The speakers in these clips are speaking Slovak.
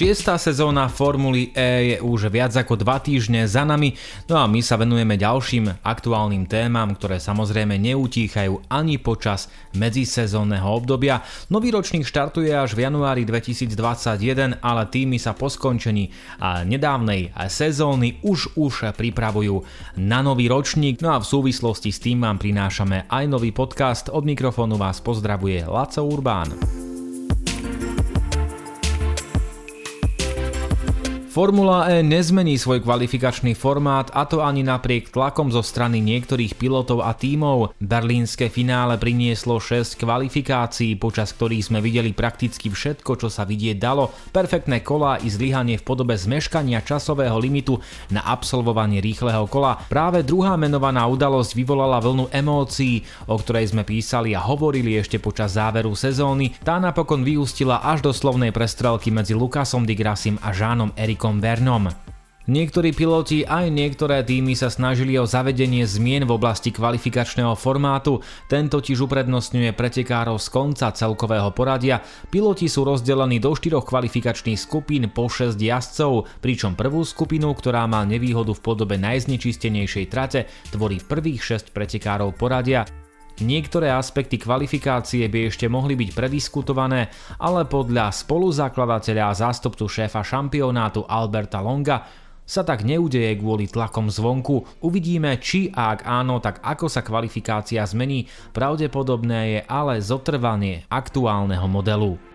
Šiestá sezóna Formuly E je už viac ako dva týždne za nami, no a my sa venujeme ďalším aktuálnym témam, ktoré samozrejme neutíchajú ani počas medzisezónneho obdobia. Nový ročník štartuje až v januári 2021, ale týmy sa po skončení nedávnej sezóny už už pripravujú na nový ročník, no a v súvislosti s tým vám prinášame aj nový podcast. Od mikrofónu vás pozdravuje Laco Urbán. Formula E nezmení svoj kvalifikačný formát a to ani napriek tlakom zo strany niektorých pilotov a tímov. Berlínske finále prinieslo 6 kvalifikácií, počas ktorých sme videli prakticky všetko, čo sa vidieť dalo. Perfektné kola i zlyhanie v podobe zmeškania časového limitu na absolvovanie rýchleho kola. Práve druhá menovaná udalosť vyvolala vlnu emócií, o ktorej sme písali a hovorili ešte počas záveru sezóny. Tá napokon vyústila až do slovnej prestrelky medzi Lukasom de Grasim a Žánom Erikom Erikom Vernom. Niektorí piloti aj niektoré týmy sa snažili o zavedenie zmien v oblasti kvalifikačného formátu, ten totiž uprednostňuje pretekárov z konca celkového poradia. Piloti sú rozdelení do štyroch kvalifikačných skupín po 6 jazdcov, pričom prvú skupinu, ktorá má nevýhodu v podobe najznečistenejšej trate, tvorí prvých 6 pretekárov poradia. Niektoré aspekty kvalifikácie by ešte mohli byť prediskutované, ale podľa spoluzakladateľa a zástupcu šéfa šampionátu Alberta Longa sa tak neudeje kvôli tlakom zvonku. Uvidíme, či a ak áno, tak ako sa kvalifikácia zmení. Pravdepodobné je ale zotrvanie aktuálneho modelu.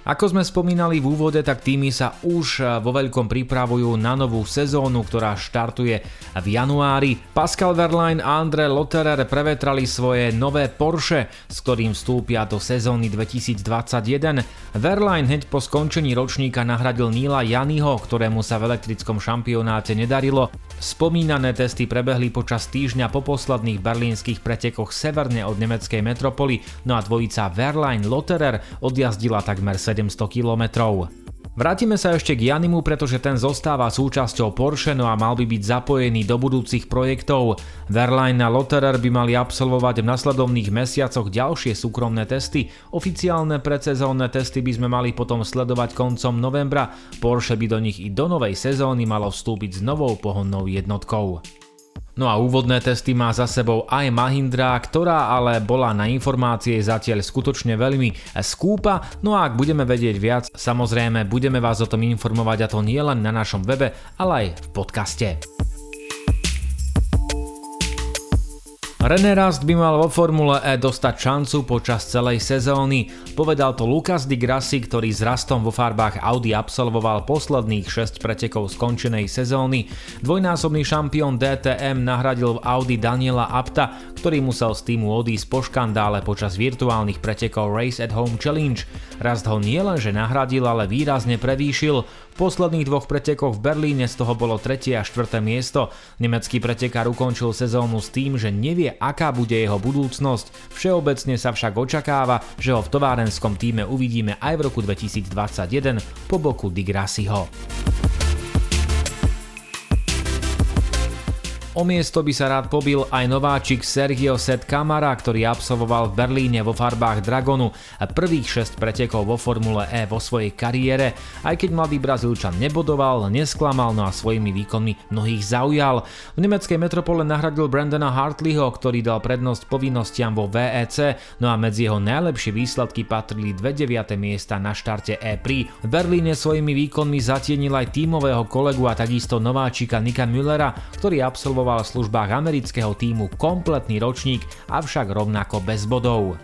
Ako sme spomínali v úvode, tak týmy sa už eh, vo veľkom pripravujú na novú sezónu, ktorá štartuje v januári. Pascal Verlaine a Andre Lotterer prevetrali svoje nové Porsche, s ktorým vstúpia do sezóny 2021. Verlaine hneď po skončení ročníka nahradil Nila Janiho, ktorému sa v elektrickom šampionáte nedarilo. Spomínané testy prebehli počas týždňa po posledných berlínskych pretekoch severne od nemeckej metropoly, no a dvojica Verlaine Lotterer odjazdila takmer 7 700 km. Vrátime sa ešte k Janimu, pretože ten zostáva súčasťou Porsche no a mal by byť zapojený do budúcich projektov. Verline a Lotterer by mali absolvovať v nasledovných mesiacoch ďalšie súkromné testy. Oficiálne predsezónne testy by sme mali potom sledovať koncom novembra. Porsche by do nich i do novej sezóny malo vstúpiť s novou pohonnou jednotkou. No a úvodné testy má za sebou aj Mahindra, ktorá ale bola na informácie zatiaľ skutočne veľmi skúpa. No a ak budeme vedieť viac, samozrejme budeme vás o tom informovať a to nie len na našom webe, ale aj v podcaste. René Rast by mal vo Formule E dostať šancu počas celej sezóny. Povedal to Lucas Di Grassi, ktorý s Rastom vo farbách Audi absolvoval posledných 6 pretekov skončenej sezóny. Dvojnásobný šampión DTM nahradil v Audi Daniela Apta, ktorý musel z týmu odísť po škandále počas virtuálnych pretekov Race at Home Challenge. Rast ho nielenže nahradil, ale výrazne prevýšil. Posledných dvoch pretekoch v Berlíne z toho bolo 3. a 4. miesto. Nemecký pretekár ukončil sezónu s tým, že nevie, aká bude jeho budúcnosť. Všeobecne sa však očakáva, že ho v továrenskom týme uvidíme aj v roku 2021 po boku Di O miesto by sa rád pobil aj nováčik Sergio Set Camara, ktorý absolvoval v Berlíne vo farbách Dragonu prvých 6 pretekov vo Formule E vo svojej kariére. Aj keď mladý Brazílčan nebodoval, nesklamal, no a svojimi výkonmi mnohých zaujal. V nemeckej metropole nahradil Brandona Hartleyho, ktorý dal prednosť povinnostiam vo VEC, no a medzi jeho najlepšie výsledky patrili dve deviate miesta na štarte E-Prix. V Berlíne svojimi výkonmi zatienil aj tímového kolegu a takisto nováčika Nika Müllera, ktorý absolvoval absolvoval v službách amerického týmu kompletný ročník, avšak rovnako bez bodov.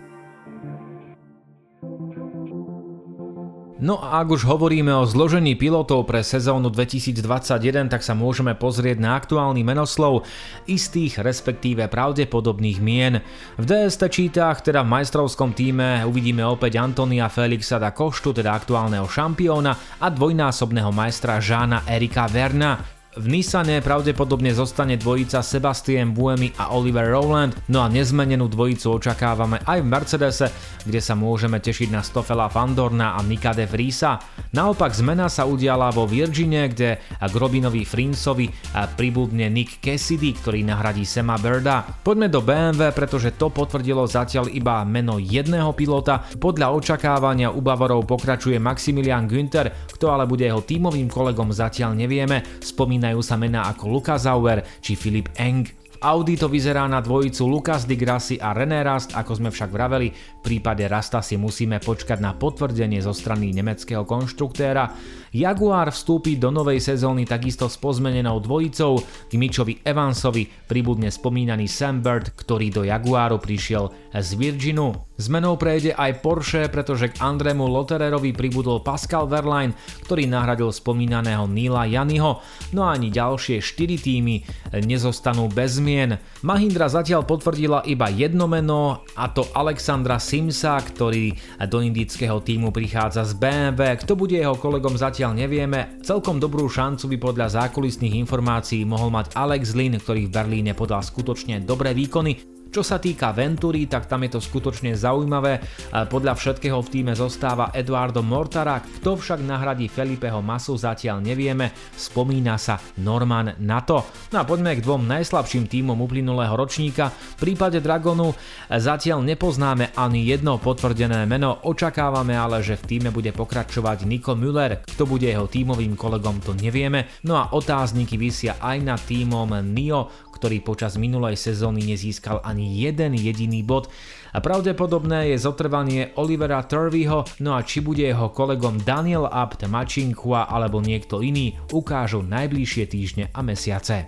No a ak už hovoríme o zložení pilotov pre sezónu 2021, tak sa môžeme pozrieť na aktuálny menoslov istých respektíve pravdepodobných mien. V DST čítach, teda v majstrovskom týme, uvidíme opäť Antonia Felixa da Koštu, teda aktuálneho šampióna a dvojnásobného majstra Žána Erika Verna. V Nissane pravdepodobne zostane dvojica Sebastian Buemi a Oliver Rowland, no a nezmenenú dvojicu očakávame aj v Mercedese, kde sa môžeme tešiť na Stofela Fandorna a Nika de Vriesa. Naopak zmena sa udiala vo Virgine, kde k Robinovi Frinsovi pribudne Nick Cassidy, ktorý nahradí Sema Berda. Poďme do BMW, pretože to potvrdilo zatiaľ iba meno jedného pilota. Podľa očakávania u Bavorov pokračuje Maximilian Günther, kto ale bude jeho tímovým kolegom zatiaľ nevieme. Spomína Spomínajú sa mená ako Luka Zauer či Filip Eng. Audi to vyzerá na dvojicu Lucas Di Grassi a René Rast, ako sme však vraveli, v prípade Rasta si musíme počkať na potvrdenie zo strany nemeckého konštruktéra. Jaguar vstúpi do novej sezóny takisto s pozmenenou dvojicou, k Mitchovi Evansovi pribudne spomínaný Sam Bird, ktorý do Jaguaru prišiel z Virginu. Zmenou prejde aj Porsche, pretože k Andrému Lottererovi pribudol Pascal Verlaine, ktorý nahradil spomínaného Nila Janiho, no a ani ďalšie 4 týmy nezostanú bez zmien. Mahindra zatiaľ potvrdila iba jedno meno, a to Alexandra Simsa, ktorý do indického týmu prichádza z BMW. Kto bude jeho kolegom zatiaľ nevieme. Celkom dobrú šancu by podľa zákulisných informácií mohol mať Alex Lin, ktorý v Berlíne podal skutočne dobré výkony. Čo sa týka Venturi, tak tam je to skutočne zaujímavé. Podľa všetkého v týme zostáva Eduardo Mortara, kto však nahradí Felipeho Masu zatiaľ nevieme, spomína sa Norman Nato. No a poďme k dvom najslabším týmom uplynulého ročníka. V prípade Dragonu zatiaľ nepoznáme ani jedno potvrdené meno, očakávame ale, že v týme bude pokračovať Nico Müller. Kto bude jeho tímovým kolegom, to nevieme. No a otázniky vysia aj nad týmom NIO, ktorý počas minulej sezóny nezískal ani jeden jediný bod. A pravdepodobné je zotrvanie Olivera Turveyho, no a či bude jeho kolegom Daniel Abt, Mačinkua alebo niekto iný, ukážu najbližšie týždne a mesiace.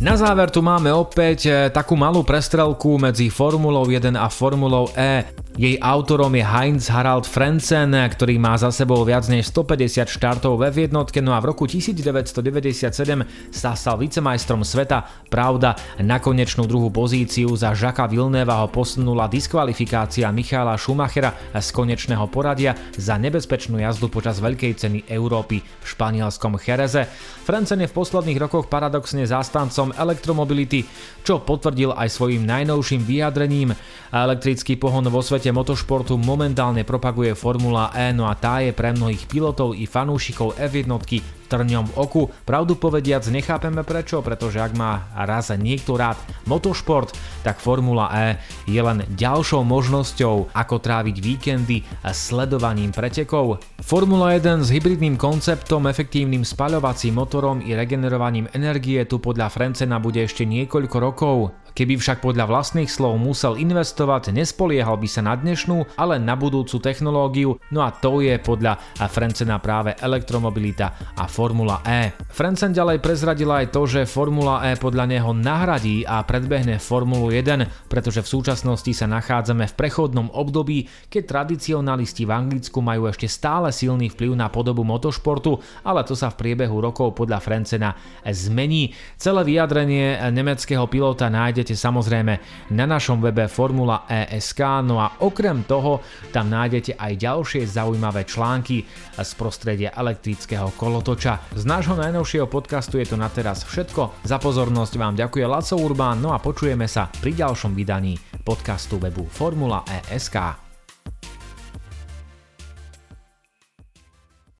Na záver tu máme opäť eh, takú malú prestrelku medzi Formulou 1 a Formulou E. Jej autorom je Heinz Harald Frenzen, ktorý má za sebou viac než 150 štartov ve jednotke, no a v roku 1997 sa stal vicemajstrom sveta. Pravda, na konečnú druhú pozíciu za Žaka Vilneva ho posunula diskvalifikácia Michala Schumachera z konečného poradia za nebezpečnú jazdu počas Veľkej ceny Európy v španielskom Chereze. Frenzen je v posledných rokoch paradoxne zástancom elektromobility, čo potvrdil aj svojim najnovším vyjadrením. Elektrický pohon vo svete svete motošportu momentálne propaguje Formula E, no a tá je pre mnohých pilotov i fanúšikov F1 trňom oku. Pravdu povediac nechápeme prečo, pretože ak má raz niekto rád motošport, tak Formula E je len ďalšou možnosťou, ako tráviť víkendy sledovaním pretekov. Formula 1 s hybridným konceptom, efektívnym spaľovacím motorom i regenerovaním energie tu podľa Frencena bude ešte niekoľko rokov. Keby však podľa vlastných slov musel investovať, nespoliehal by sa na dnešnú, ale na budúcu technológiu, no a to je podľa Frencena práve elektromobilita a Formula E. Francen ďalej prezradila aj to, že Formula E podľa neho nahradí a predbehne Formulu 1, pretože v súčasnosti sa nachádzame v prechodnom období, keď tradicionalisti v Anglicku majú ešte stále silný vplyv na podobu motošportu, ale to sa v priebehu rokov podľa Francena zmení. Celé vyjadrenie nemeckého pilota nájdete samozrejme na našom webe Formula ESK, no a okrem toho tam nájdete aj ďalšie zaujímavé články z prostredia elektrického kolotoča Ďurča. Z nášho najnovšieho podcastu je to na teraz všetko. Za pozornosť vám ďakuje Laco Urbán, no a počujeme sa pri ďalšom vydaní podcastu webu Formula ESK.